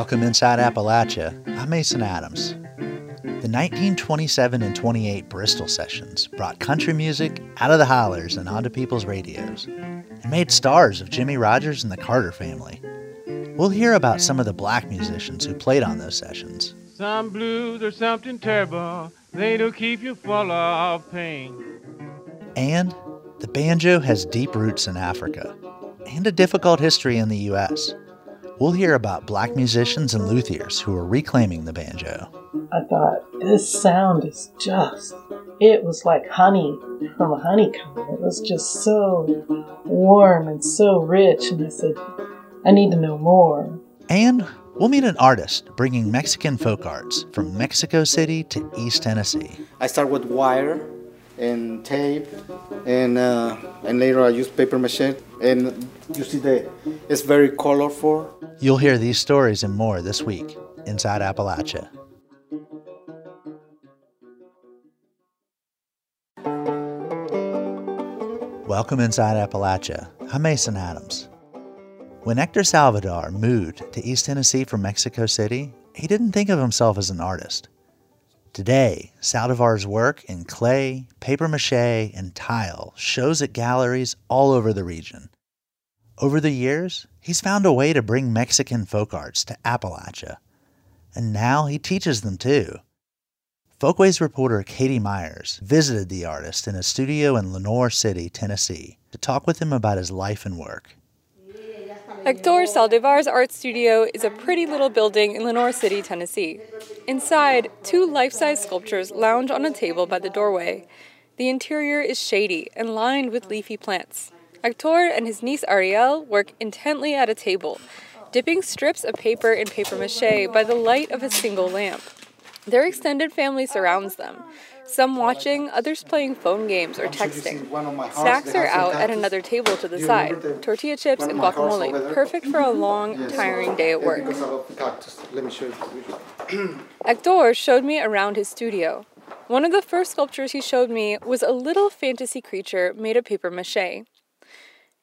Welcome inside Appalachia. I'm Mason Adams. The 1927 and 28 Bristol sessions brought country music out of the hollers and onto people's radios and made stars of Jimmie Rodgers and the Carter family. We'll hear about some of the black musicians who played on those sessions. Some blues are something terrible, they do keep you full of pain. And the banjo has deep roots in Africa and a difficult history in the U.S. We'll hear about black musicians and luthiers who are reclaiming the banjo. I thought, this sound is just, it was like honey from a honeycomb. It was just so warm and so rich. And I said, I need to know more. And we'll meet an artist bringing Mexican folk arts from Mexico City to East Tennessee. I start with wire and tape, and uh, and later I use paper mache. And you see the it's very colorful. You'll hear these stories and more this week inside Appalachia. Welcome inside Appalachia. I'm Mason Adams. When Hector Saldivar moved to East Tennessee from Mexico City, he didn't think of himself as an artist. Today, Saldivar's work in clay, paper mache, and tile shows at galleries all over the region. Over the years, he's found a way to bring Mexican folk arts to Appalachia, and now he teaches them too. Folkways reporter Katie Myers visited the artist in a studio in Lenoir City, Tennessee, to talk with him about his life and work. Hector Saldivar's art studio is a pretty little building in Lenoir City, Tennessee. Inside, two life size sculptures lounge on a table by the doorway. The interior is shady and lined with leafy plants. Hector and his niece Ariel work intently at a table, dipping strips of paper in paper mache by the light of a single lamp. Their extended family surrounds them, some watching, others playing phone games or texting. Snacks are out at another table to the side tortilla chips and guacamole, perfect for a long, tiring day at work. Hector showed me around his studio. One of the first sculptures he showed me was a little fantasy creature made of paper mache.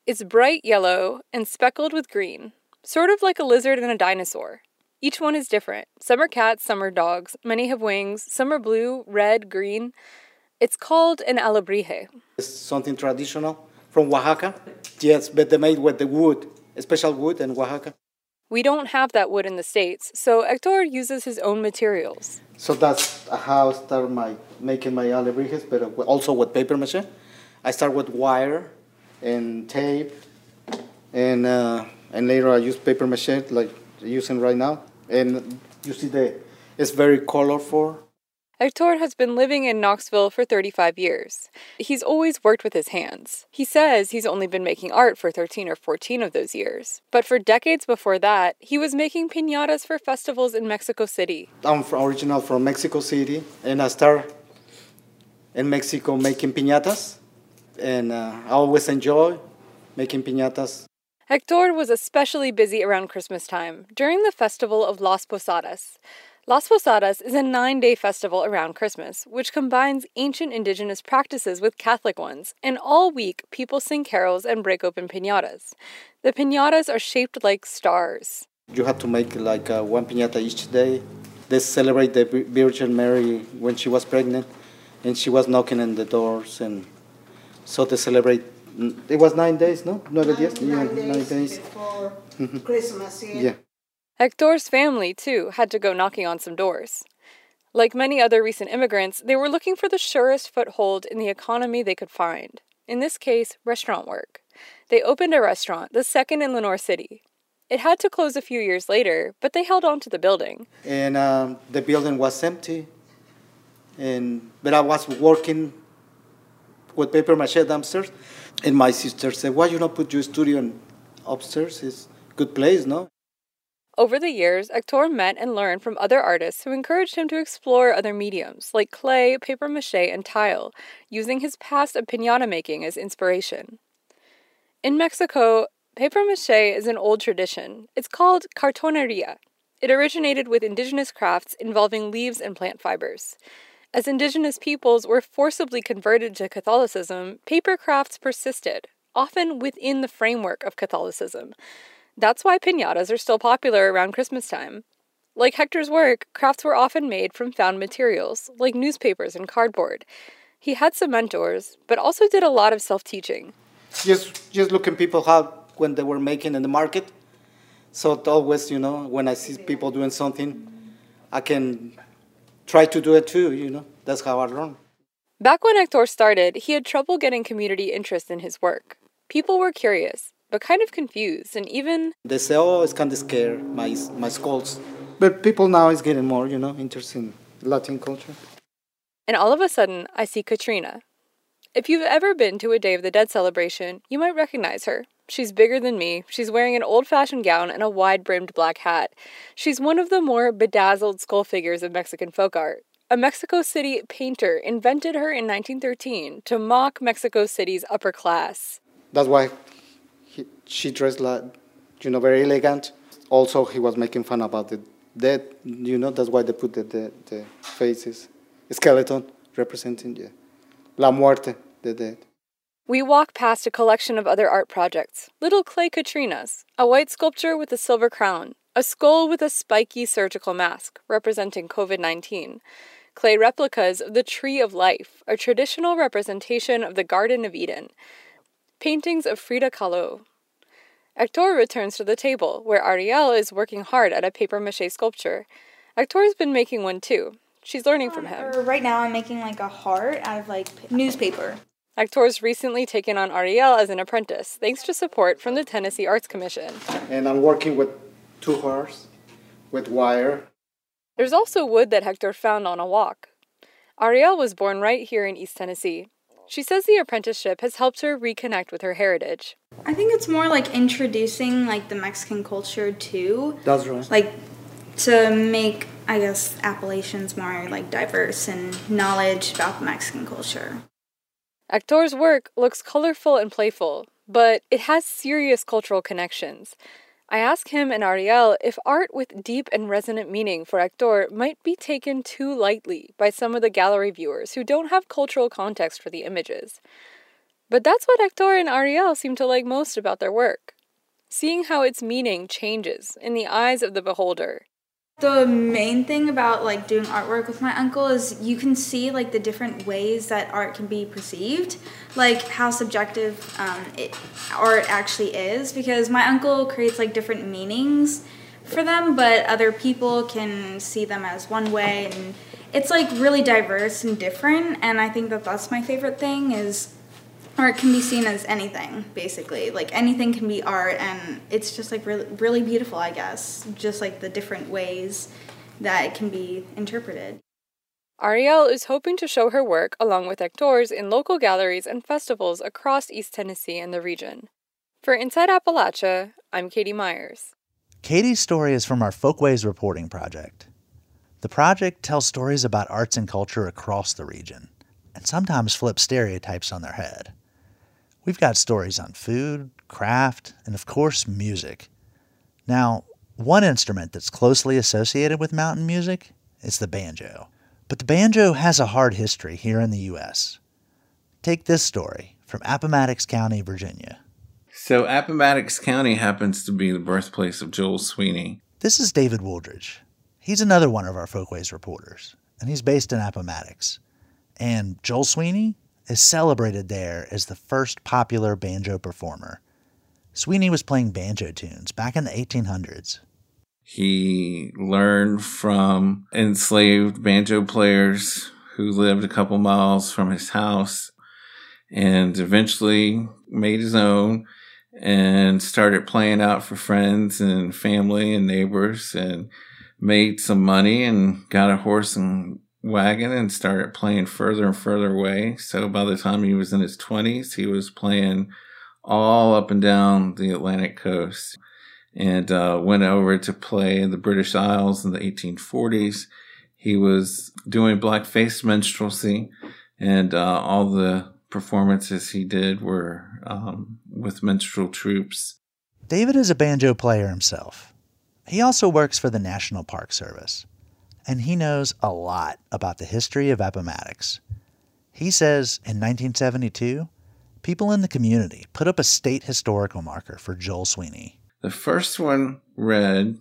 It's bright yellow and speckled with green, sort of like a lizard and a dinosaur. Each one is different. Some are cats, some are dogs. Many have wings. Some are blue, red, green. It's called an alebrije. It's something traditional from Oaxaca. Yes, but they made with the wood, special wood in Oaxaca. We don't have that wood in the States, so Hector uses his own materials. So that's how I start my making my alebrijes, but also with paper mache. I start with wire and tape, and uh, and later I use paper mache like using right now. And you see the it's very colorful. Hector has been living in Knoxville for 35 years. He's always worked with his hands. He says he's only been making art for 13 or 14 of those years. But for decades before that, he was making piñatas for festivals in Mexico City. I'm from, original from Mexico City, and I start in Mexico making piñatas, and uh, I always enjoy making piñatas. Hector was especially busy around Christmas time, during the festival of Las Posadas. Las Posadas is a nine day festival around Christmas, which combines ancient indigenous practices with Catholic ones, and all week people sing carols and break open piñatas. The piñatas are shaped like stars. You have to make like uh, one piñata each day. They celebrate the Virgin Mary when she was pregnant, and she was knocking on the doors, and so they celebrate it was nine days, no? Nueve nine, días? Nine, yeah, days nine days. before Christmas, yeah. Yeah. Hector's family, too, had to go knocking on some doors. Like many other recent immigrants, they were looking for the surest foothold in the economy they could find. In this case, restaurant work. They opened a restaurant, the second in Lenoir City. It had to close a few years later, but they held on to the building. And um, the building was empty. And but I was working with paper mache downstairs. And my sister said, "Why you not put your studio upstairs? It's good place, no?" Over the years, Hector met and learned from other artists who encouraged him to explore other mediums like clay, paper mache, and tile, using his past of pinata making as inspiration. In Mexico, paper mache is an old tradition. It's called cartoneria. It originated with indigenous crafts involving leaves and plant fibers. As indigenous peoples were forcibly converted to Catholicism, paper crafts persisted, often within the framework of Catholicism. That's why pinatas are still popular around Christmas time. Like Hector's work, crafts were often made from found materials, like newspapers and cardboard. He had some mentors, but also did a lot of self teaching. Just, just looking people how when they were making in the market. So always, you know, when I see people doing something, I can try to do it too, you know. That's how I learn. Back when Hector started, he had trouble getting community interest in his work. People were curious, but kind of confused, and even They say, oh, it's kind of scare my my skulls. But people now is getting more, you know, interested in Latin culture. And all of a sudden, I see Catrina. If you've ever been to a Day of the Dead celebration, you might recognize her. She's bigger than me. She's wearing an old fashioned gown and a wide brimmed black hat. She's one of the more bedazzled skull figures of Mexican folk art. A Mexico City painter invented her in 1913 to mock Mexico City's upper class. That's why he, she dressed like, you know, very elegant. Also, he was making fun about the dead, you know, that's why they put the, the, the faces, skeleton representing yeah, La Muerte, the dead. We walk past a collection of other art projects little clay Catrinas, a white sculpture with a silver crown, a skull with a spiky surgical mask representing COVID 19, clay replicas of the Tree of Life, a traditional representation of the Garden of Eden, paintings of Frida Kahlo. Hector returns to the table, where Ariel is working hard at a paper mache sculpture. Hector's been making one too. She's learning from um, him. Right now, I'm making like a heart out of like newspaper. Hector's recently taken on Ariel as an apprentice, thanks to support from the Tennessee Arts Commission. And I'm working with two horse, with wire. There's also wood that Hector found on a walk. Ariel was born right here in East Tennessee. She says the apprenticeship has helped her reconnect with her heritage. I think it's more like introducing like the Mexican culture to That's right. like to make I guess Appalachians more like diverse and knowledge about the Mexican culture. Hector's work looks colorful and playful, but it has serious cultural connections. I ask him and Ariel if art with deep and resonant meaning for Hector might be taken too lightly by some of the gallery viewers who don't have cultural context for the images. But that's what Hector and Ariel seem to like most about their work seeing how its meaning changes in the eyes of the beholder. The main thing about like doing artwork with my uncle is you can see like the different ways that art can be perceived, like how subjective um, it, art actually is. Because my uncle creates like different meanings for them, but other people can see them as one way, and it's like really diverse and different. And I think that that's my favorite thing is art can be seen as anything basically like anything can be art and it's just like really really beautiful i guess just like the different ways that it can be interpreted Ariel is hoping to show her work along with Hector's in local galleries and festivals across East Tennessee and the region. For Inside Appalachia, I'm Katie Myers. Katie's story is from our Folkways reporting project. The project tells stories about arts and culture across the region, and sometimes flips stereotypes on their head. We've got stories on food, craft, and of course, music. Now, one instrument that's closely associated with mountain music is the banjo. But the banjo has a hard history here in the U.S. Take this story from Appomattox County, Virginia. So Appomattox County happens to be the birthplace of Joel Sweeney. This is David Wooldridge. He's another one of our Folkways reporters, and he's based in Appomattox. And Joel Sweeney is celebrated there as the first popular banjo performer. Sweeney was playing banjo tunes back in the 1800s. He learned from enslaved banjo players who lived a couple miles from his house and eventually made his own and started playing out for friends and family and neighbors and made some money and got a horse and wagon and started playing further and further away. So by the time he was in his 20s, he was playing all up and down the Atlantic coast and uh, went over to play in the British Isles in the 1840s. He was doing blackface minstrelsy, and uh, all the performances he did were um, with minstrel troupes. David is a banjo player himself. He also works for the National Park Service, and he knows a lot about the history of Appomattox. He says in 1972, people in the community put up a state historical marker for Joel Sweeney. The first one read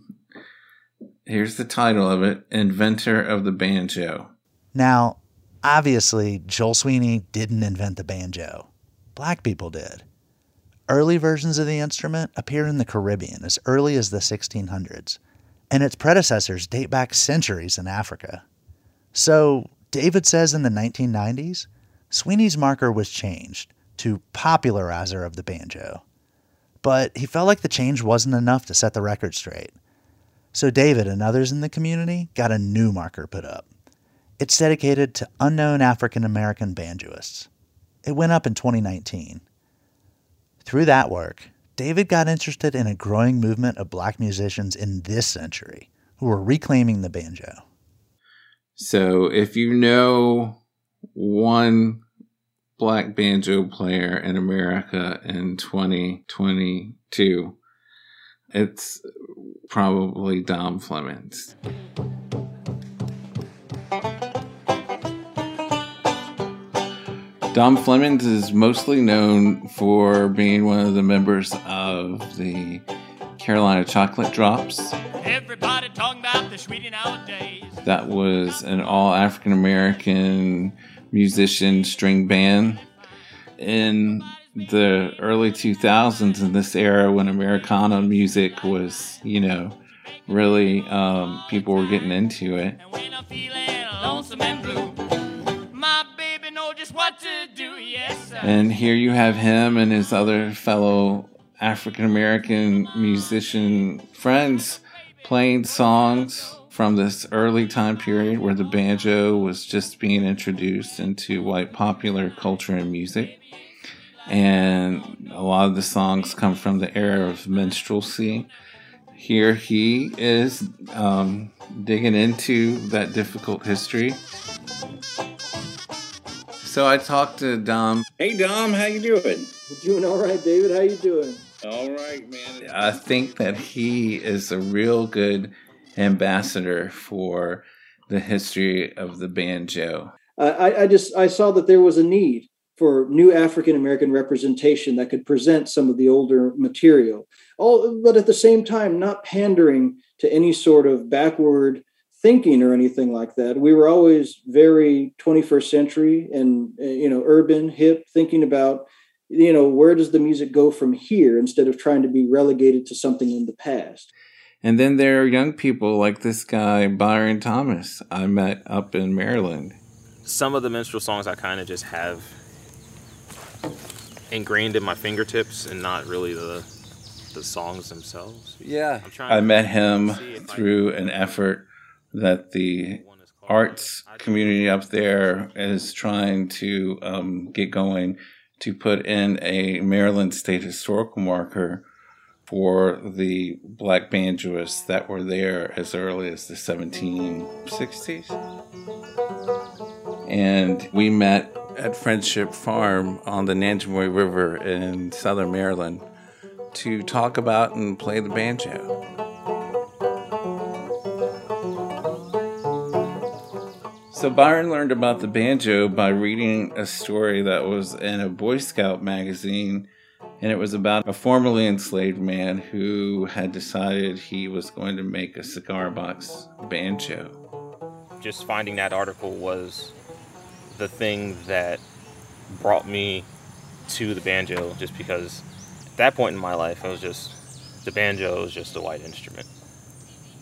here's the title of it Inventor of the Banjo. Now, obviously, Joel Sweeney didn't invent the banjo, black people did. Early versions of the instrument appear in the Caribbean as early as the 1600s, and its predecessors date back centuries in Africa. So, David says in the 1990s, Sweeney's marker was changed to popularizer of the banjo. But he felt like the change wasn't enough to set the record straight. So David and others in the community got a new marker put up. It's dedicated to unknown African American banjoists. It went up in 2019. Through that work, David got interested in a growing movement of black musicians in this century who were reclaiming the banjo. So if you know one black banjo player in America in 2022, it's probably Dom Flemons. Dom Flemons is mostly known for being one of the members of the Carolina Chocolate Drops. Everybody talking about the sweetie nowadays. That was an all African American musician string band. In the early 2000s, in this era when Americana music was, you know, really um, people were getting into it. And here you have him and his other fellow African American musician friends playing songs from this early time period where the banjo was just being introduced into white popular culture and music. And a lot of the songs come from the era of minstrelsy. Here he is um, digging into that difficult history. So I talked to Dom. Hey Dom, how you doing? Doing all right, David. How you doing? All right, man. I think that he is a real good ambassador for the history of the banjo. I, I just I saw that there was a need for new African American representation that could present some of the older material, all but at the same time not pandering to any sort of backward thinking or anything like that. We were always very 21st century and uh, you know urban, hip, thinking about you know where does the music go from here instead of trying to be relegated to something in the past. And then there are young people like this guy Byron Thomas I met up in Maryland. Some of the minstrel songs I kind of just have ingrained in my fingertips and not really the the songs themselves. Yeah. I'm trying I to met him see if I through an effort that the arts community up there is trying to um, get going to put in a Maryland state historical marker for the black banjoists that were there as early as the 1760s. And we met at Friendship Farm on the Nanjemoy River in southern Maryland to talk about and play the banjo. So Byron learned about the banjo by reading a story that was in a Boy Scout magazine, and it was about a formerly enslaved man who had decided he was going to make a cigar box banjo. just finding that article was the thing that brought me to the banjo just because at that point in my life I was just the banjo was just a white instrument.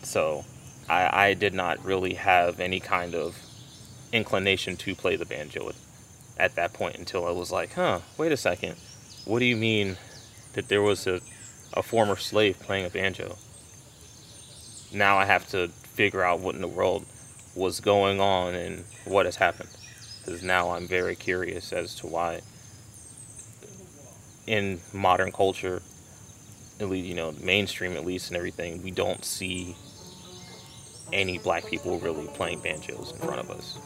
So I, I did not really have any kind of inclination to play the banjo at, at that point until I was like, huh, wait a second. What do you mean that there was a, a former slave playing a banjo? Now I have to figure out what in the world was going on and what has happened. Because now I'm very curious as to why, in modern culture, at least you know mainstream at least and everything, we don't see any black people really playing banjos in front of us.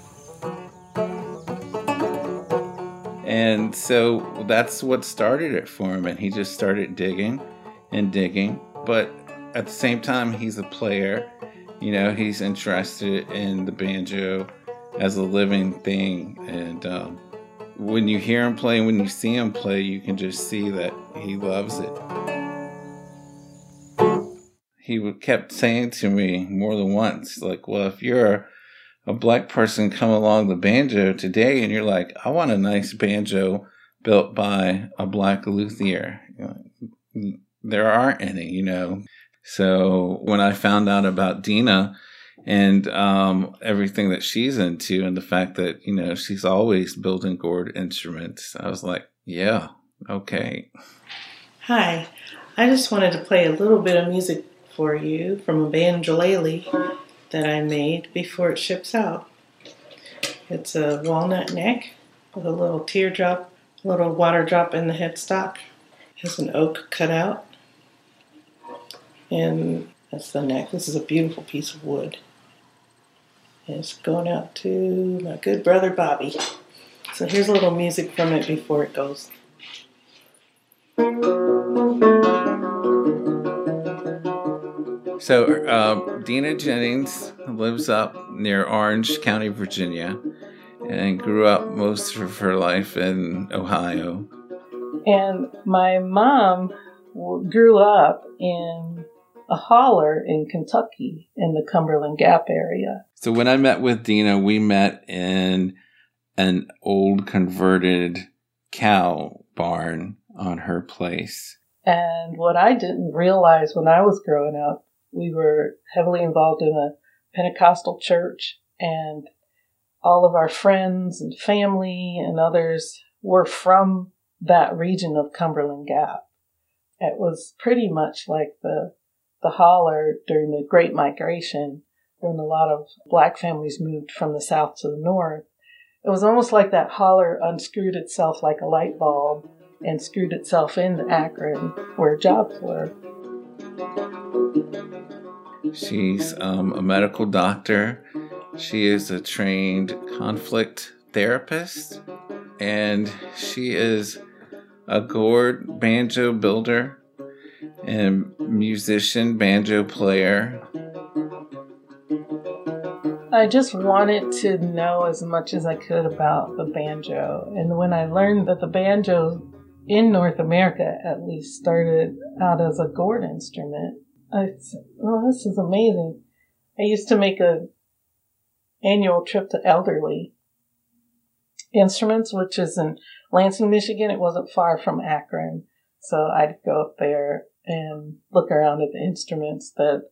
And so that's what started it for him. And he just started digging and digging. But at the same time, he's a player. You know, he's interested in the banjo as a living thing. And um, when you hear him play, when you see him play, you can just see that he loves it. he kept saying to me more than once, like, well, if you're a black person come along the banjo today and you're like, I want a nice banjo built by a black luthier. There aren't any, you know. So when I found out about Dina and um, everything that she's into and the fact that, you know, she's always building gourd instruments, I was like, yeah, okay. Hi, I just wanted to play a little bit of music for you from a banjolele that I made before it ships out. It's a walnut neck with a little teardrop, a little water drop in the headstock. It Has an oak cutout. And that's the neck. This is a beautiful piece of wood. And it's going out to my good brother Bobby. So here's a little music from it before it goes. So uh, Dina Jennings lives up near Orange County, Virginia, and grew up most of her life in Ohio. And my mom grew up in a holler in Kentucky in the Cumberland Gap area. So when I met with Dina, we met in an old converted cow barn on her place. And what I didn't realize when I was growing up, we were heavily involved in a Pentecostal church, and all of our friends and family and others were from that region of Cumberland Gap. It was pretty much like the the holler during the Great Migration when a lot of black families moved from the south to the north. It was almost like that holler unscrewed itself like a light bulb and screwed itself into Akron where jobs were. She's um, a medical doctor. She is a trained conflict therapist, and she is a gourd banjo builder and musician, banjo player. I just wanted to know as much as I could about the banjo. And when I learned that the banjo in North America at least started out as a gourd instrument, "Oh, this is amazing." I used to make a annual trip to Elderly Instruments, which is in Lansing, Michigan. It wasn't far from Akron, so I'd go up there and look around at the instruments that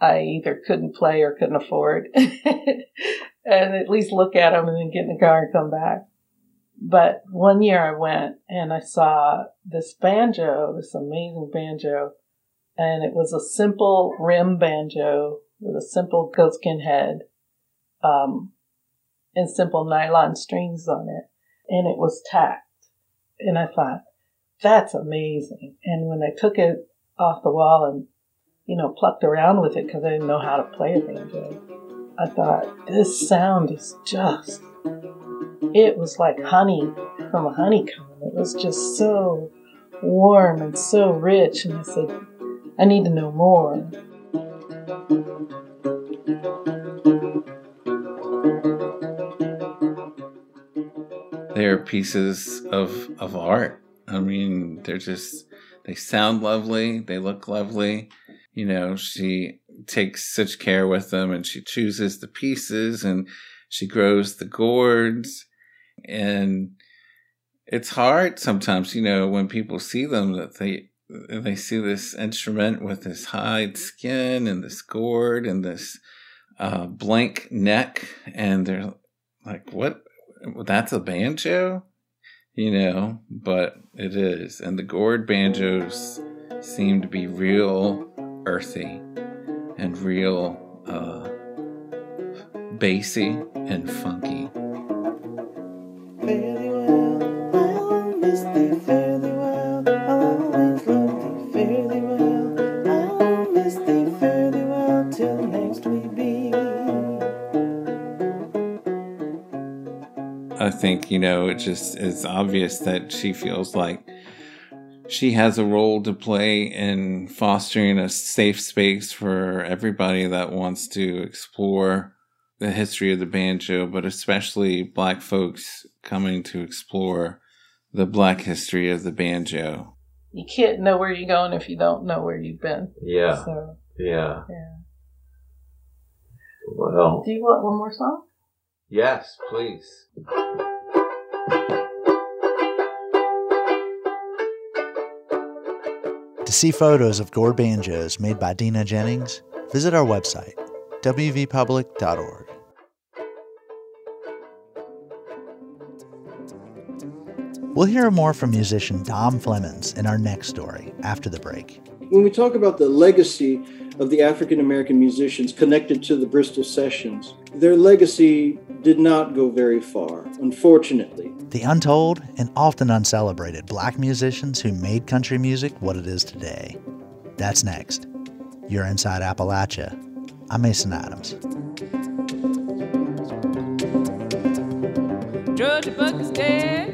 I either couldn't play or couldn't afford, and at least look at them and then get in the car and come back. But one year I went and I saw this banjo, this amazing banjo, and it was a simple rim banjo with a simple goatskin head, um, and simple nylon strings on it, and it was tacked. And I thought, that's amazing. And when I took it off the wall and, you know, plucked around with it because I didn't know how to play a banjo, I thought, this sound is just, it was like honey from a honeycomb. It was just so warm and so rich. And I said, I need to know more. They're pieces of of art. I mean, they're just they sound lovely, they look lovely. You know, she takes such care with them and she chooses the pieces and she grows the gourds and it's hard sometimes, you know, when people see them that they they see this instrument with this hide skin and this gourd and this uh, blank neck, and they're like, "What? That's a banjo?" You know, but it is, and the gourd banjos seem to be real earthy and real uh, bassy and funky. I think, you know, it just is obvious that she feels like she has a role to play in fostering a safe space for everybody that wants to explore the history of the banjo, but especially black folks coming to explore the black history of the banjo. You can't know where you're going if you don't know where you've been. Yeah. So Yeah. Yeah. Well, Do you want one more song? yes, please. To see photos of gourd banjos made by Dina Jennings, visit our website, wvpublic.org. We'll hear more from musician Dom Flemons in our next story after the break. When we talk about the legacy of the African American musicians connected to the Bristol Sessions, their legacy did not go very far, unfortunately. The untold and often uncelebrated black musicians who made country music what it is today. That's next. You're inside Appalachia. I'm Mason Adams. Judge Buck is dead.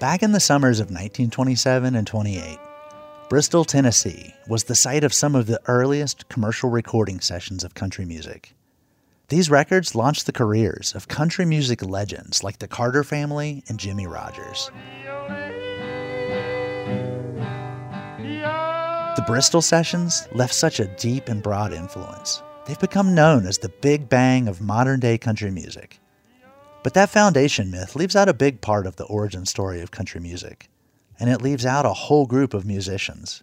Back in the summers of 1927 and 28, Bristol, Tennessee was the site of some of the earliest commercial recording sessions of country music. These records launched the careers of country music legends like the Carter family and Jimmie Rodgers. The Bristol sessions left such a deep and broad influence. They've become known as the Big Bang of modern day country music. But that foundation myth leaves out a big part of the origin story of country music, and it leaves out a whole group of musicians.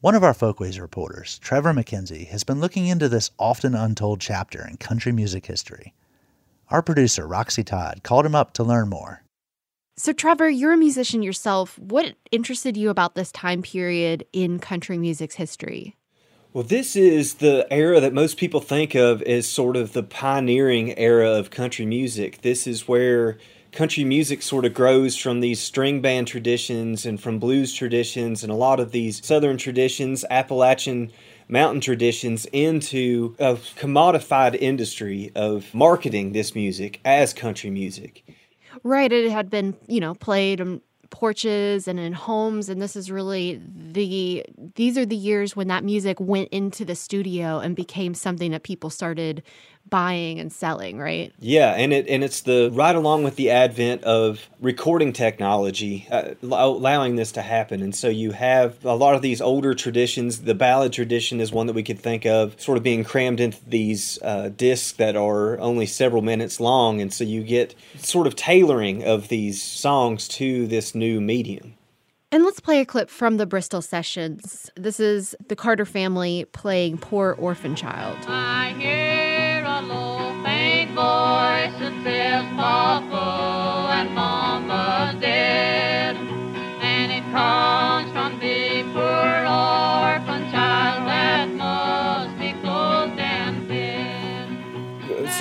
One of our Folkways reporters, Trevor McKenzie, has been looking into this often untold chapter in country music history. Our producer, Roxy Todd, called him up to learn more. So, Trevor, you're a musician yourself. What interested you about this time period in country music's history? Well, this is the era that most people think of as sort of the pioneering era of country music. This is where country music sort of grows from these string band traditions and from blues traditions and a lot of these southern traditions, Appalachian mountain traditions into a commodified industry of marketing this music as country music. Right, it had been, you know, played on porches and in homes and this is really the these are the years when that music went into the studio and became something that people started buying and selling, right? Yeah, and it and it's the right along with the advent of recording technology uh, allowing this to happen. And so you have a lot of these older traditions. The ballad tradition is one that we could think of, sort of being crammed into these uh, discs that are only several minutes long. And so you get sort of tailoring of these songs to this new medium. And let's play a clip from the Bristol sessions. This is the Carter family playing Poor Orphan Child.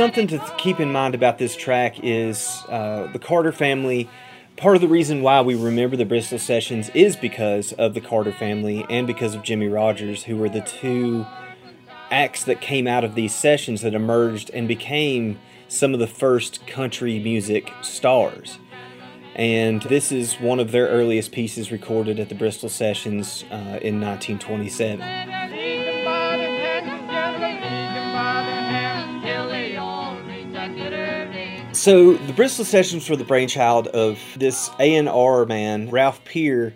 Something to keep in mind about this track is uh, the Carter family. Part of the reason why we remember the Bristol sessions is because of the Carter family and because of Jimmie Rodgers, who were the two acts that came out of these sessions that emerged and became some of the first country music stars. And this is one of their earliest pieces recorded at the Bristol Sessions uh, in 1927. So the Bristol Sessions were the brainchild of this A&R man, Ralph Peer,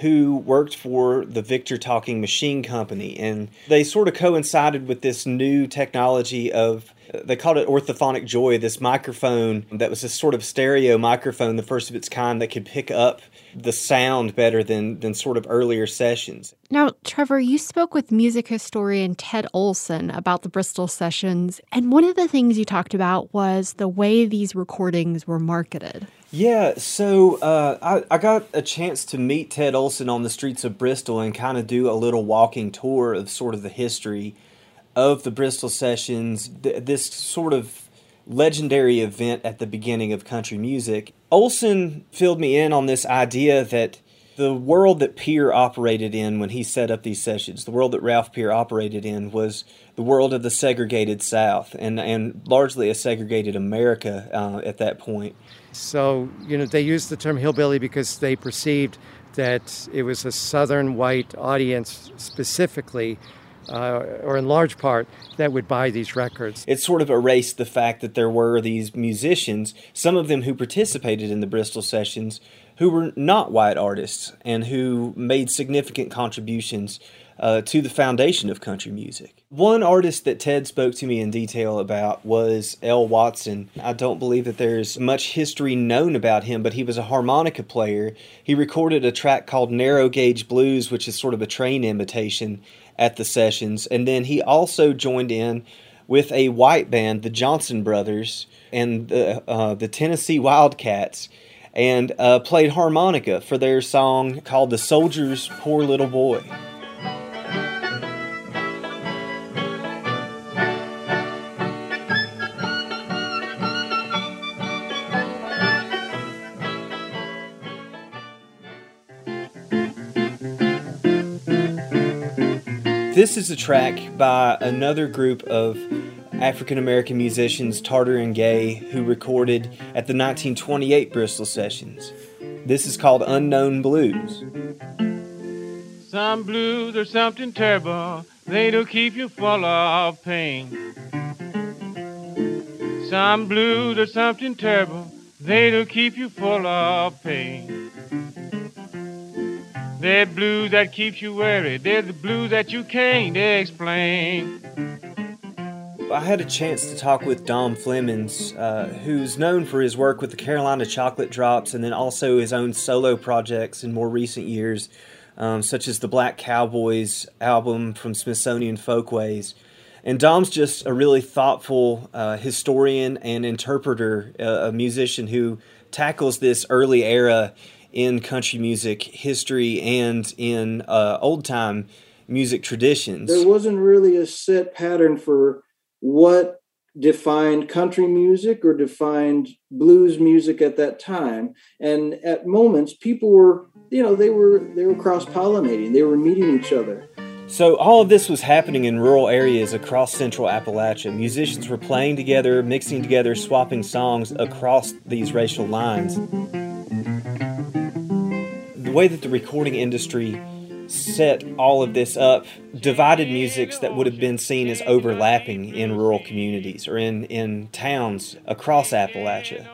who worked for the Victor Talking Machine Company. And they sort of coincided with this new technology of, uh, they called it orthophonic joy, this microphone that was a sort of stereo microphone, the first of its kind that could pick up the sound better than, than sort of earlier sessions. Now, Trevor, you spoke with music historian Ted Olson about the Bristol sessions, and one of the things you talked about was the way these recordings were marketed. Yeah, so uh, I, I got a chance to meet Ted Olson on the streets of Bristol and kind of do a little walking tour of sort of the history of the Bristol sessions, th- this sort of legendary event at the beginning of country music. Olson filled me in on this idea that the world that Peer operated in when he set up these sessions, the world that Ralph Peer operated in, was the world of the segregated South and, and largely a segregated America uh, at that point. So, you know, they used the term hillbilly because they perceived that it was a southern white audience specifically, uh, or in large part, that would buy these records. It sort of erased the fact that there were these musicians, some of them who participated in the Bristol sessions, who were not white artists and who made significant contributions uh, to the foundation of country music. One artist that Ted spoke to me in detail about was El Watson. I don't believe that there's much history known about him, but he was a harmonica player. He recorded a track called Narrow Gauge Blues, which is sort of a train imitation at the sessions. And then he also joined in with a white band, the Johnson Brothers, and the, uh, the Tennessee Wildcats and uh, played harmonica for their song called The Soldier's Poor Little Boy. This is a track by another group of African American musicians, Tarter and Gay, who recorded at the 1928 Bristol sessions. This is called Unknown Blues. Some blues are something terrible, they do keep you full of pain. Some blues are something terrible, they do keep you full of pain. They're blues that keeps you worried, they're the blues that you can't explain. I had a chance to talk with Dom Flemons, uh, who's known for his work with the Carolina Chocolate Drops and then also his own solo projects in more recent years, um, such as the Black Cowboys album from Smithsonian Folkways. And Dom's just a really thoughtful uh, historian and interpreter, uh, a musician who tackles this early era in country music history and in uh, old time music traditions. There wasn't really a set pattern for what defined country music or defined blues music at that time and at moments people were you know they were they were cross pollinating they were meeting each other so all of this was happening in rural areas across central Appalachia. Musicians were playing together, mixing together, swapping songs across these racial lines. The way that the recording industry set all of this up divided musics that would have been seen as overlapping in rural communities or in, in towns across Appalachia.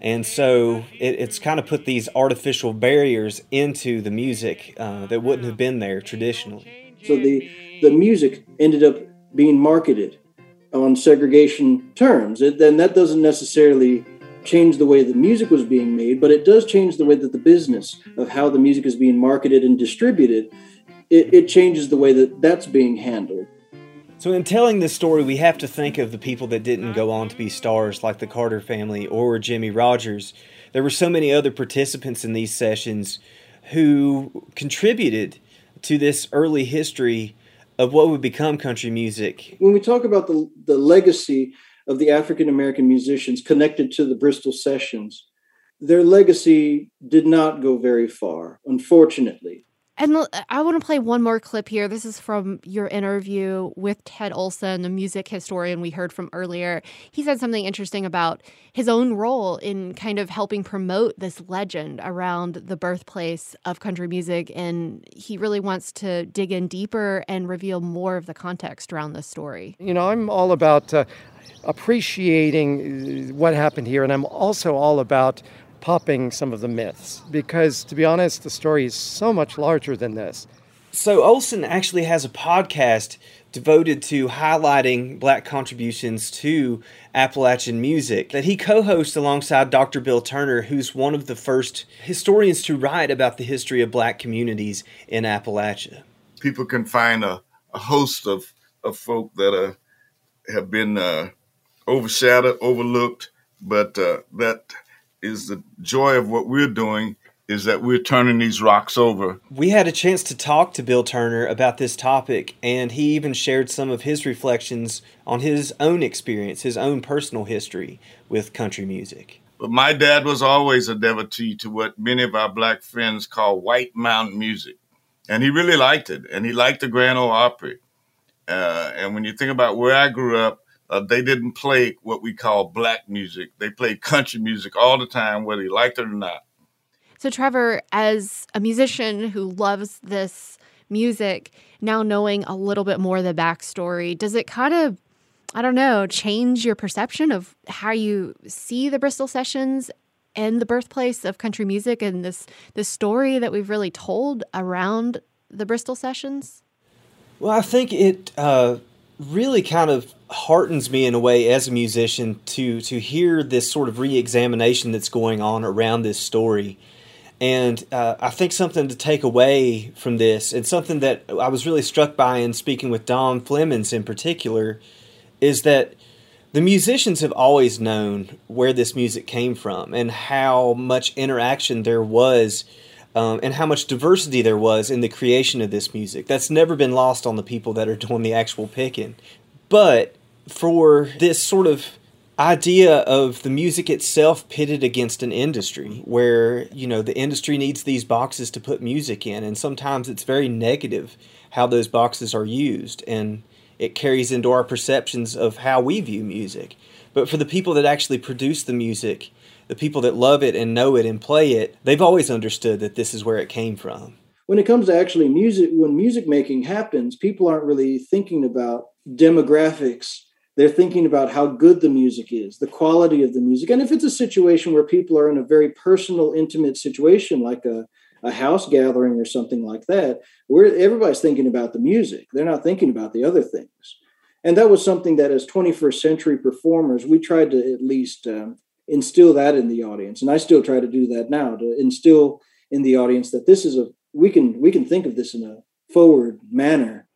And so it, it's kind of put these artificial barriers into the music uh, that wouldn't have been there traditionally. So the the music ended up being marketed on segregation terms. Then that doesn't necessarily change the way the music was being made, but it does change the way that the business of how the music is being marketed and distributed. It, it changes the way that that's being handled. So, in telling this story, we have to think of the people that didn't go on to be stars, like the Carter family or Jimmie Rodgers. There were so many other participants in these sessions who contributed to this early history of what would become country music. When we talk about the, the legacy of the African American musicians connected to the Bristol sessions, their legacy did not go very far, unfortunately. And I want to play one more clip here. This is from your interview with Ted Olson, the music historian we heard from earlier. He said something interesting about his own role in kind of helping promote this legend around the birthplace of country music. And he really wants to dig in deeper and reveal more of the context around this story. You know, I'm all about uh, appreciating uh, what happened here, and I'm also all about popping some of the myths because, to be honest, the story is so much larger than this. So, Olson actually has a podcast devoted to highlighting black contributions to Appalachian music that he co hosts alongside Dr. Bill Turner, who's one of the first historians to write about the history of black communities in Appalachia. People can find a, a host of, of folk that uh, have been uh, overshadowed, overlooked, but uh, that is the joy of what we're doing is that we're turning these rocks over. We had a chance to talk to Bill Turner about this topic, and he even shared some of his reflections on his own experience, his own personal history with country music. But my dad was always a devotee to what many of our black friends call white mountain music. And he really liked it. And he liked the Grand Ole Opry. Uh, and when you think about where I grew up, uh, they didn't play what we call black music. They played country music all the time, whether you liked it or not. So, Trevor, as a musician who loves this music, now knowing a little bit more of the backstory, does it kind of, I don't know, change your perception of how you see the Bristol Sessions and the birthplace of country music and this this story that we've really told around the Bristol Sessions? Well, I think it uh, really kind of heartens me in a way as a musician to to hear this sort of re-examination that's going on around this story. And uh, I think something to take away from this, and something that I was really struck by in speaking with Dom Flemons in particular, is that the musicians have always known where this music came from and how much interaction there was um, and how much diversity there was in the creation of this music. That's never been lost on the people that are doing the actual picking. But for this sort of idea of the music itself pitted against an industry where you know the industry needs these boxes to put music in and sometimes it's very negative how those boxes are used and it carries into our perceptions of how we view music. But for the people that actually produce the music the people that love it and know it and play it they've always understood that this is where it came from. When it comes to actually music when music making happens people aren't really thinking about demographics they're thinking about how good the music is, the quality of the music. And if it's a situation where people are in a very personal, intimate situation, like a, a house gathering or something like that, where everybody's thinking about the music. They're not thinking about the other things. And that was something that, as 21st century performers, we tried to at least um, instill that in the audience. And I still try to do that now to instill in the audience that this is a we can we can think of this in a forward manner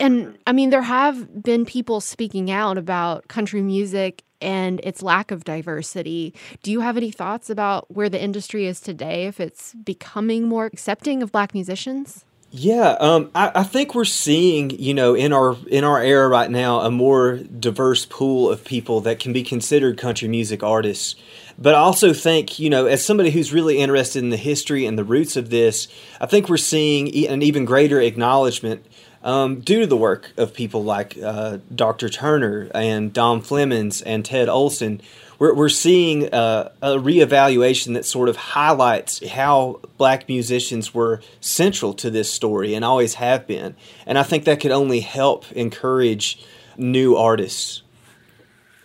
and I mean, there have been people speaking out about country music and its lack of diversity. Do you have any thoughts about where the industry is today, if it's becoming more accepting of black musicians? Yeah, um, I, I, think we're seeing, you know, in our in our era right now, a more diverse pool of people that can be considered country music artists. But I also think, you know, as somebody who's really interested in the history and the roots of this, I think we're seeing an even greater acknowledgement um, due to the work of people like uh, Dr. Tarter and Dom Flemons and Ted Olson, we're, we're seeing uh, a reevaluation that sort of highlights how black musicians were central to this story and always have been. And I think that could only help encourage new artists.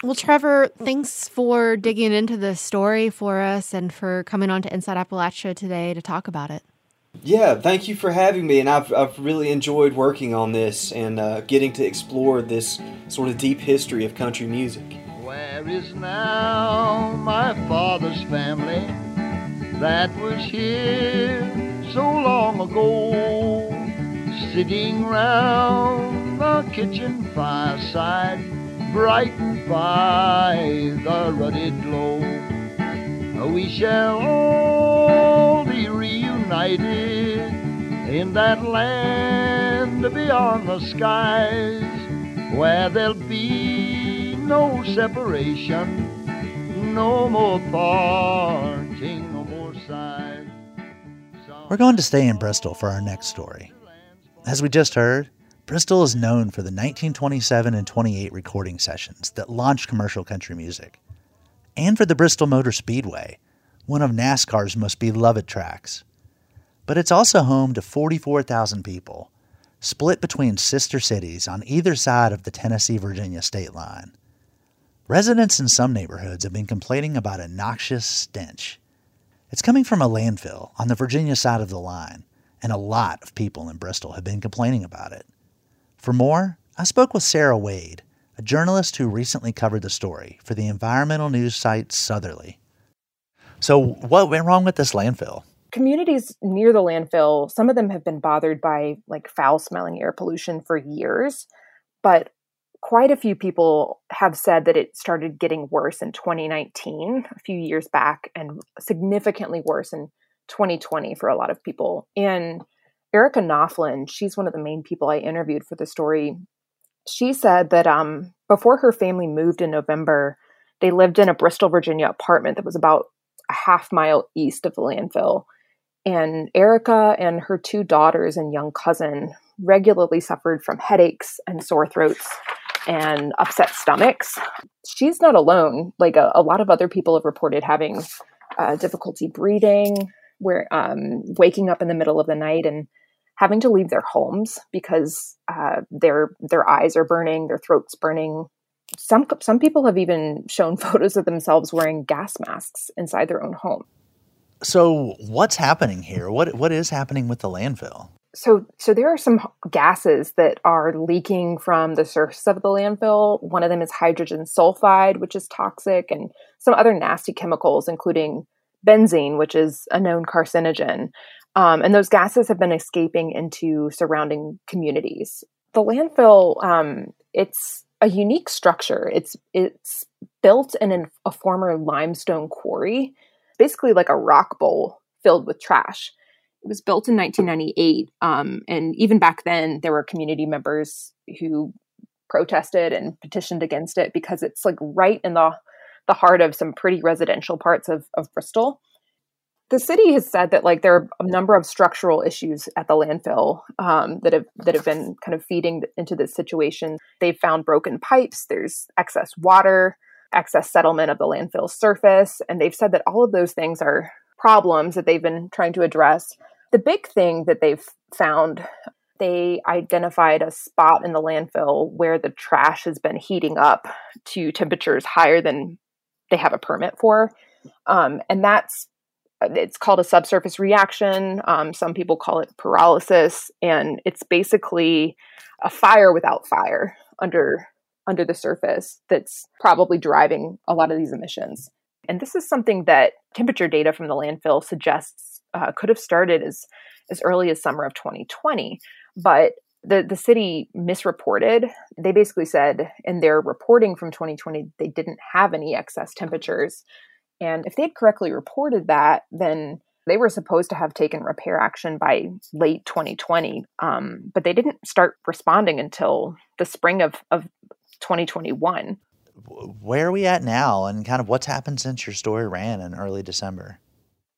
Well, Trevor, thanks for digging into the story for us and for coming on to Inside Appalachia today to talk about it. Yeah, thank you for having me, and I've, I've really enjoyed working on this and uh, getting to explore this sort of deep history of country music. Where is now my father's family that was here so long ago, sitting round the kitchen fireside, brightened by the ruddy glow? We shall all be reunited in that land beyond the skies where there'll be no separation, no more parting, no more sighs. We're going to stay in Bristol for our next story. As we just heard, Bristol is known for the 1927 and 28 recording sessions that launched commercial country music, and for the Bristol Motor Speedway, one of NASCAR's most beloved tracks. But it's also home to 44,000 people, split between sister cities on either side of the Tennessee Virginia state line. Residents in some neighborhoods have been complaining about a noxious stench. It's coming from a landfill on the Virginia side of the line, and a lot of people in Bristol have been complaining about it. For more, I spoke with Sarah Wade, a journalist who recently covered the story for the environmental news site Southerly. So, what went wrong with this landfill? Communities near the landfill, some of them have been bothered by like foul smelling air pollution for years, but quite a few people have said that it started getting worse in 2019, a few years back, and significantly worse in 2020 for a lot of people. And Erica Knopflin, she's one of the main people I interviewed for the story. She said that um, before her family moved in November, they lived in a Bristol, Virginia apartment that was about a half mile east of the landfill. And Erica and her two daughters and young cousin regularly suffered from headaches and sore throats and upset stomachs. She's not alone. Like a, a lot of other people have reported having uh, difficulty breathing, where um, waking up in the middle of the night and having to leave their homes because uh, their their eyes are burning, their throats burning. Some some people have even shown photos of themselves wearing gas masks inside their own home. So, what's happening here? What what is happening with the landfill? So, so there are some gases that are leaking from the surface of the landfill. One of them is hydrogen sulfide, which is toxic, and some other nasty chemicals, including benzene, which is a known carcinogen. Um, and those gases have been escaping into surrounding communities. The landfill, um, it's a unique structure. It's it's built in an, a former limestone quarry, basically like a rock bowl filled with trash. It was built in 1998, um, and even back then, there were community members who protested and petitioned against it because it's like right in the the heart of some pretty residential parts of, of Bristol. The city has said that like there are a number of structural issues at the landfill um, that have that have been kind of feeding into this situation. They've found broken pipes. There's excess water, excess settlement of the landfill surface, and they've said that all of those things are problems that they've been trying to address. The big thing that they've found they identified a spot in the landfill where the trash has been heating up to temperatures higher than they have a permit for. Um, and that's it's called a subsurface reaction. Um, some people call it pyrolysis, and it's basically a fire without fire under under the surface that's probably driving a lot of these emissions. And this is something that temperature data from the landfill suggests uh, could have started as as early as summer of 2020, but the the city misreported. They basically said in their reporting from 2020 they didn't have any excess temperatures, and if they'd correctly reported that, then they were supposed to have taken repair action by late 2020, um, but they didn't start responding until the spring of, of 2021. Where are we at now, and kind of what's happened since your story ran in early December?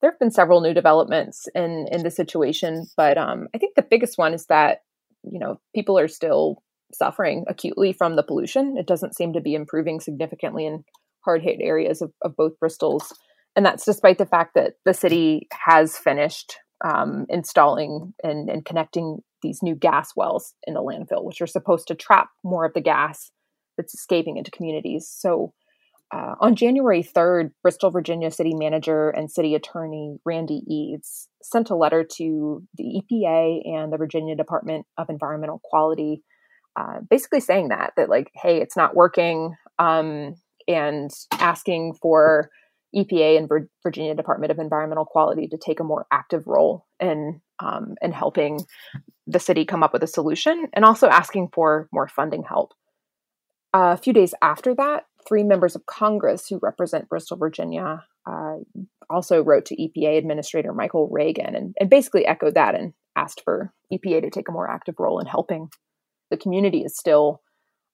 There have been several new developments in in the situation, but um, I think the biggest one is that you know people are still suffering acutely from the pollution. It doesn't seem to be improving significantly in hard hit areas of, of both Bristol's. And that's despite the fact that the city has finished um, installing and, and connecting these new gas wells in the landfill, which are supposed to trap more of the gas that's escaping into communities. So uh, on January 3rd, Bristol, Virginia city manager and city attorney Randy Eads sent a letter to the EPA and the Virginia Department of Environmental Quality, uh, basically saying that, that like, hey, it's not working. Um, and asking for EPA and Virginia Department of Environmental Quality to take a more active role in um, in helping the city come up with a solution, and also asking for more funding help. Uh, a few days after that, three members of Congress who represent Bristol, Virginia, uh, also wrote to EPA Administrator Michael Regan and, and basically echoed that and asked for EPA to take a more active role in helping. The community is still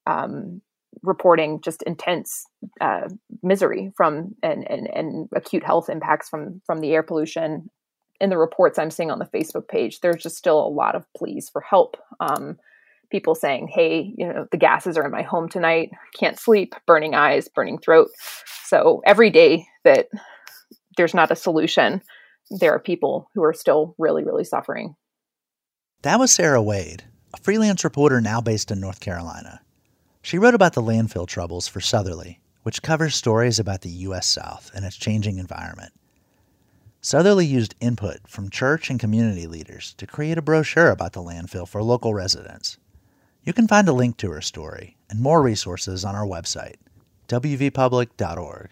um, reporting just intense uh, misery from and, and, and acute health impacts from from the air pollution. In the reports I'm seeing on the Facebook page, there's just still a lot of pleas for help. Um, people saying, "Hey, you know, the gases are in my home tonight. Can't sleep. Burning eyes, burning throat." So every day that there's not a solution, there are people who are still really, really suffering. That was Sarah Wade, a freelance reporter now based in North Carolina. She wrote about the landfill troubles for Southerly, which covers stories about the U.S. South and its changing environment. Southerly used input from church and community leaders to create a brochure about the landfill for local residents. You can find a link to her story and more resources on our website, wvpublic.org.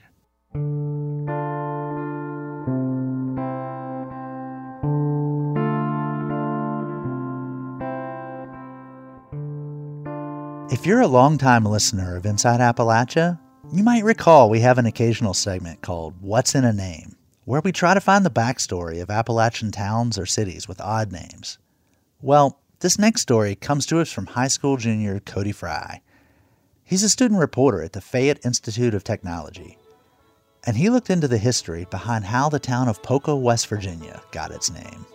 If you're a longtime listener of Inside Appalachia, you might recall we have an occasional segment called What's in a Name, where we try to find the backstory of Appalachian towns or cities with odd names. Well, this next story comes to us from high school junior Cody Fry. He's a student reporter at the Fayette Institute of Technology, and he looked into the history behind how the town of Poca, West Virginia got its name.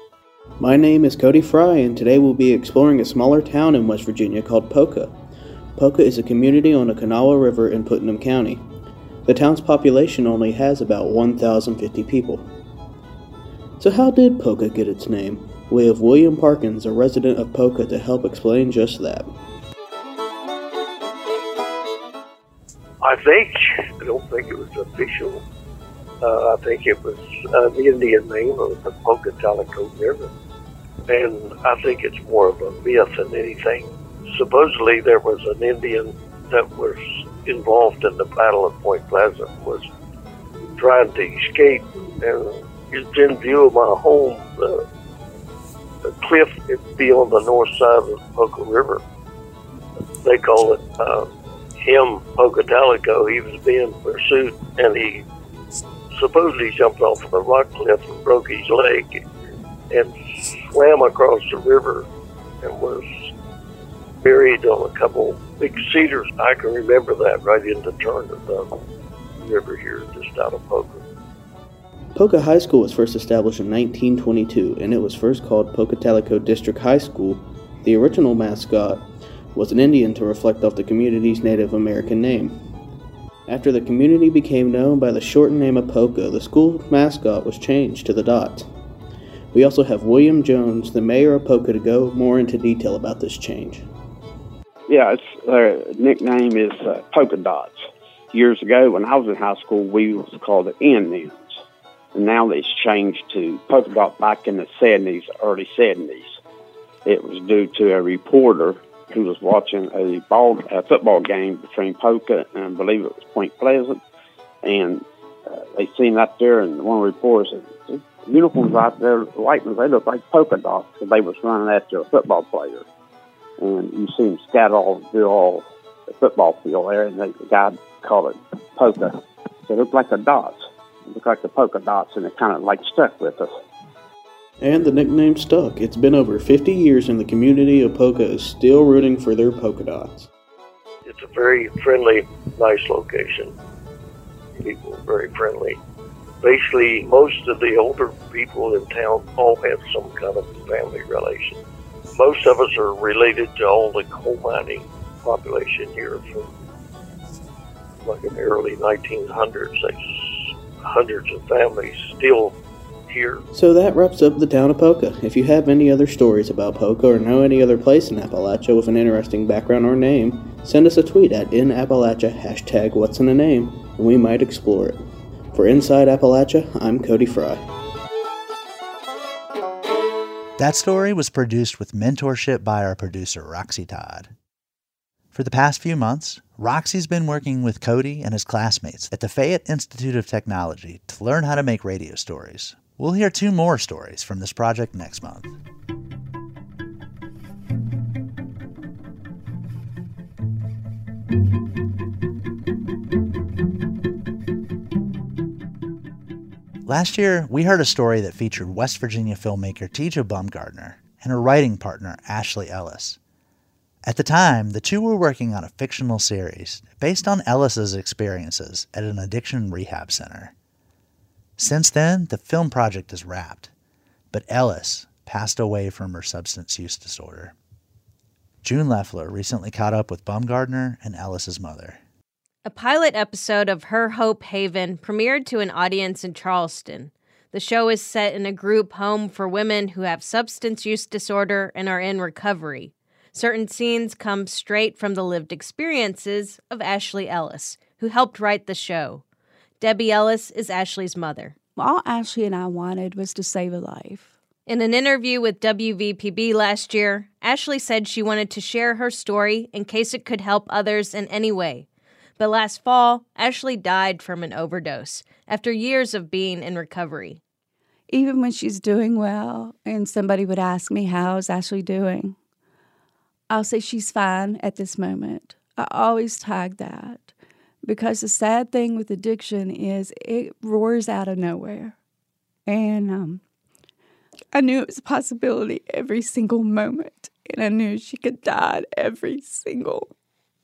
My name is Cody Fry, and today we'll be exploring a smaller town in West Virginia called Poca. Poca is a community on the Kanawha River in Putnam County. The town's population only has about 1,050 people. So, how did Poca get its name? We have William Parkins, a resident of Poca, to help explain just that. I think, I don't think it was official. Uh, I think it was an Indian name of the Pocatalico River. And I think it's more of a myth than anything. Supposedly there was an Indian that was involved in the Battle of Point Pleasant, was trying to escape and it's in view of my home. The, the cliff be on the north side of the Poca River. They call it uh, him Pocatalico. He was being pursued and he supposedly jumped off of the rock cliff and broke his leg and swam across the river and was buried on a couple big cedars. I can remember that right in the turn of the river here, just out of Poca. Poca High School was first established in 1922, and it was first called Pocatalico District High School. The original mascot was an Indian to reflect off the community's Native American name. After the community became known by the shortened name of Poca, the school mascot was changed to the Dot. We also have William Jones, the mayor of Poca, to go more into detail about this change. Yeah, its uh, nickname is uh, Dots. Years ago, when I was in high school, we was called the Indians, now it's changed to Poca Dot back in the seventies, early seventies. It was due to a reporter who was watching a ball, a football game between Polka and I believe it was Point Pleasant, and uh, they seen out there, and one reporter said, "The "Uniforms out there, ones, they look like polka dots." because they was running after a football player and you see them scatter all through all the football field there, and the guy called it polka. So it looked like the dots. It looked like the polka dots, and it kind of like stuck with us. And the nickname stuck. It's been over 50 years, and the community of Poca is still rooting for their polka dots. It's a very friendly, nice location. People are very friendly. Basically, most of the older people in town all have some kind of family relation. Most of us are related to all the coal mining population here from like in the early 1900s. There's hundreds of families still here. So that wraps up the town of Poca. If you have any other stories about Poca or know any other place in Appalachia with an interesting background or name, send us a tweet at InAppalachia hashtag what's in a name, and we might explore it. For Inside Appalachia, I'm Cody Fry. That story was produced with mentorship by our producer, Roxy Todd. For the past few months, Roxy's been working with Cody and his classmates at the Fayette Institute of Technology to learn how to make radio stories. We'll hear two more stories from this project next month. Last year, we heard a story that featured West Virginia filmmaker Teja Bumgardner and her writing partner, Ashley Ellis. At the time, the two were working on a fictional series based on Ellis's experiences at an addiction rehab center. Since then, the film project is wrapped, but Ellis passed away from her substance use disorder. June Leffler recently caught up with Bumgardner and Ellis's mother. A pilot episode of Her Hope Haven premiered to an audience in Charleston. The show is set in a group home for women who have substance use disorder and are in recovery. Certain scenes come straight from the lived experiences of Ashley Ellis, who helped write the show. Debbie Ellis is Ashley's mother. All Ashley and I wanted was to save a life. In an interview with WVPB last year, Ashley said she wanted to share her story in case it could help others in any way. But last fall, Ashley died from an overdose after years of being in recovery. Even when she's doing well and somebody would ask me, How's Ashley doing? I'll say she's fine at this moment. I always tag that because the sad thing with addiction is it roars out of nowhere. And um, I knew it was a possibility every single moment. And I knew she could die at every single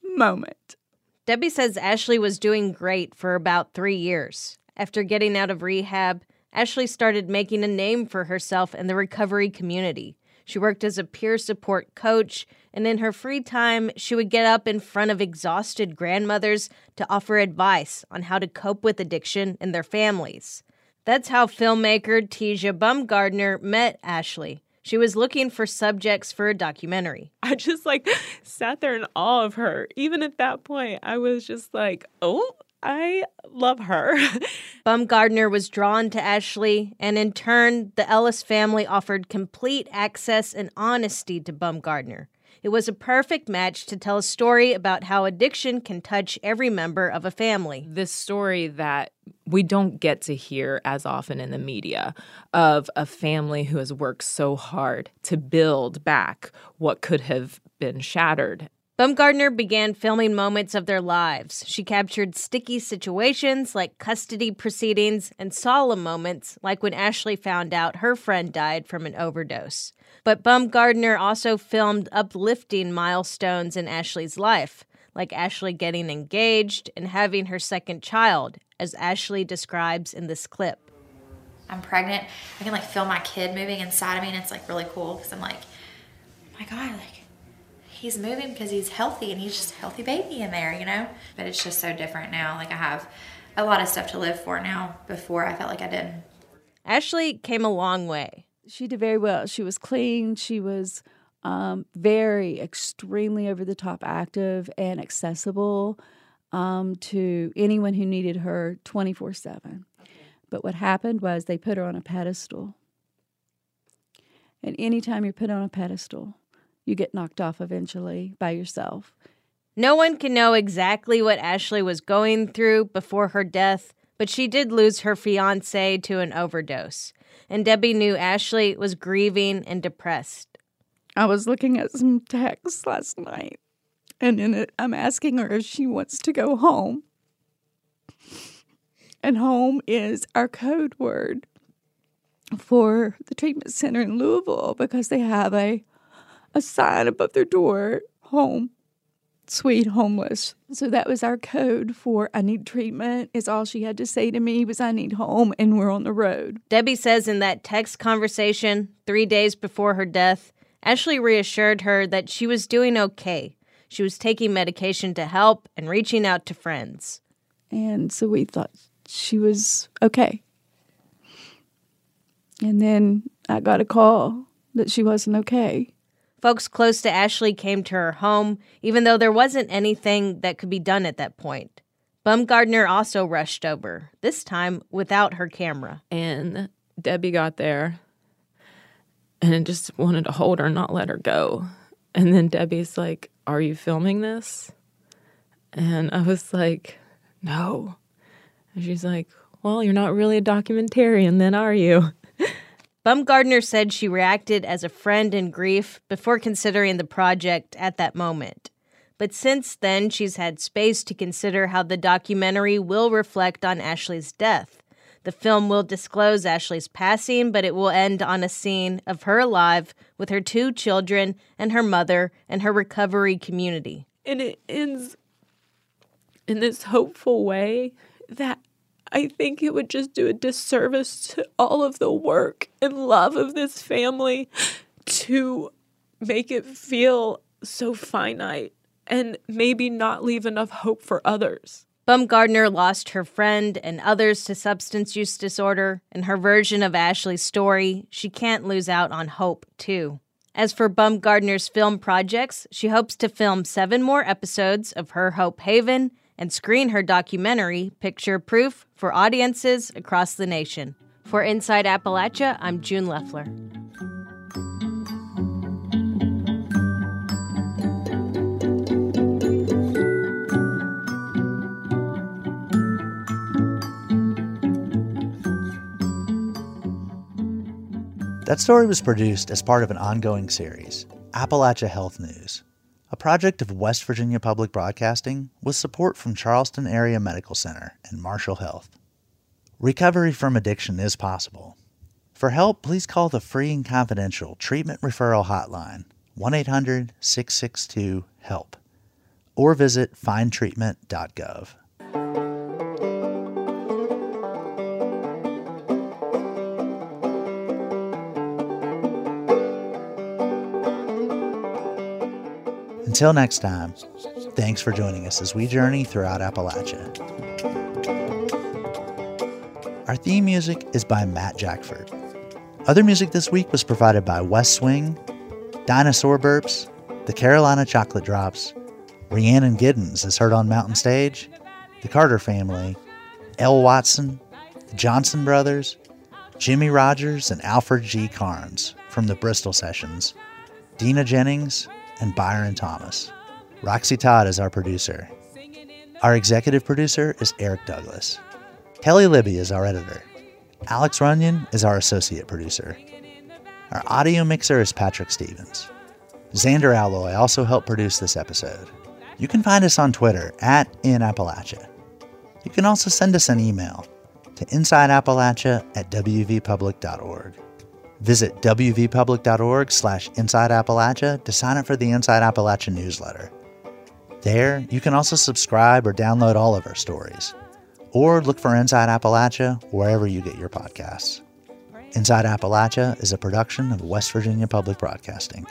moment. Debbie says Ashley was doing great for about three years. After getting out of rehab, Ashley started making a name for herself in the recovery community. She worked as a peer support coach, and in her free time, she would get up in front of exhausted grandmothers to offer advice on how to cope with addiction in their families. That's how filmmaker Teja Bumgardner met Ashley. She was looking for subjects for a documentary. I just like sat there in awe of her. Even at that point, I was just like, oh, I love her. Bumgardner was drawn to Ashley, and in turn, the Ellis family offered complete access and honesty to Bumgardner. It was a perfect match to tell a story about how addiction can touch every member of a family. This story that we don't get to hear as often in the media of a family who has worked so hard to build back what could have been shattered. Bumgardner began filming moments of their lives. She captured sticky situations like custody proceedings and solemn moments like when Ashley found out her friend died from an overdose. But Bumgardner also filmed uplifting milestones in Ashley's life, like Ashley getting engaged and having her second child, as Ashley describes in this clip. I'm pregnant. I can like feel my kid moving inside of me, and it's like really cool because I'm like, oh my God, like he's moving because he's healthy and he's just a healthy baby in there, you know? But it's just so different now. Like I have a lot of stuff to live for now. Before I felt like I didn't. Ashley came a long way. She did very well. She was clean. She was um, very, extremely over the top active and accessible um, to anyone who needed her 24 7. But what happened was they put her on a pedestal. And anytime you're put on a pedestal, you get knocked off eventually by yourself. No one can know exactly what Ashley was going through before her death, but she did lose her fiance to an overdose. And Debbie knew Ashley was grieving and depressed. I was looking at some texts last night, and in it, I'm asking her if she wants to go home. And home is our code word for the treatment center in Louisville because they have a a sign above their door, home, sweet homeless. So that was our code for I need treatment. Is all she had to say to me was I need home and we're on the road. Debbie says in that text conversation, three days before her death, Ashley reassured her that she was doing okay. She was taking medication to help and reaching out to friends. And so we thought she was okay. And then I got a call that she wasn't okay. Folks close to Ashley came to her home, even though there wasn't anything that could be done at that point. Bumgardner also rushed over, this time without her camera. And Debbie got there and just wanted to hold her not let her go. And then Debbie's like, Are you filming this? And I was like, No. And she's like, Well, you're not really a documentarian, then, are you? Bumgardner said she reacted as a friend in grief before considering the project at that moment. But since then, she's had space to consider how the documentary will reflect on Ashley's death. The film will disclose Ashley's passing, but it will end on a scene of her alive with her two children and her mother and her recovery community. And it ends in this hopeful way that I think it would just do a disservice to all of the work and love of this family to make it feel so finite and maybe not leave enough hope for others. Bumgardner lost her friend and others to substance use disorder. In her version of Ashley's story, she can't lose out on hope, too. As for Bumgardner's film projects, she hopes to film seven more episodes of Her Hope Haven and screen her documentary, Picture Proof, for audiences across the nation. For Inside Appalachia, I'm June Leffler. That story was produced as part of an ongoing series, Appalachia Health News, a project of West Virginia Public Broadcasting with support from Charleston Area Medical Center and Marshall Health. Recovery from addiction is possible, For help, please call the free and confidential treatment referral hotline 1 800 662 HELP or visit findtreatment.gov. Until next time, thanks for joining us as we journey throughout Appalachia. Our theme music is by Matt Jackfert. Other music this week was provided by Wes Swing, Dinosaur Burps, The Carolina Chocolate Drops, Rhiannon Giddens is heard on Mountain Stage, The Carter Family, El Watson, the Johnson Brothers, Jimmie Rodgers, and Alfred G. Karnes from the Bristol Sessions, Dina Jennings, and Byron Thomas. Roxy Todd is our producer. Our executive producer is Eric Douglas. Kelly Libby is our editor. Alex Runyon is our associate producer. Our audio mixer is Patrick Stevens. Zander Aloi also helped produce this episode. You can find us on Twitter at InAppalachia. You can also send us an email to insideappalachia at wvpublic.org. Visit wvpublic.org slash insideappalachia to sign up for the Inside Appalachia newsletter. There, you can also subscribe or download all of our stories, or look for Inside Appalachia wherever you get your podcasts. Inside Appalachia is a production of West Virginia Public Broadcasting.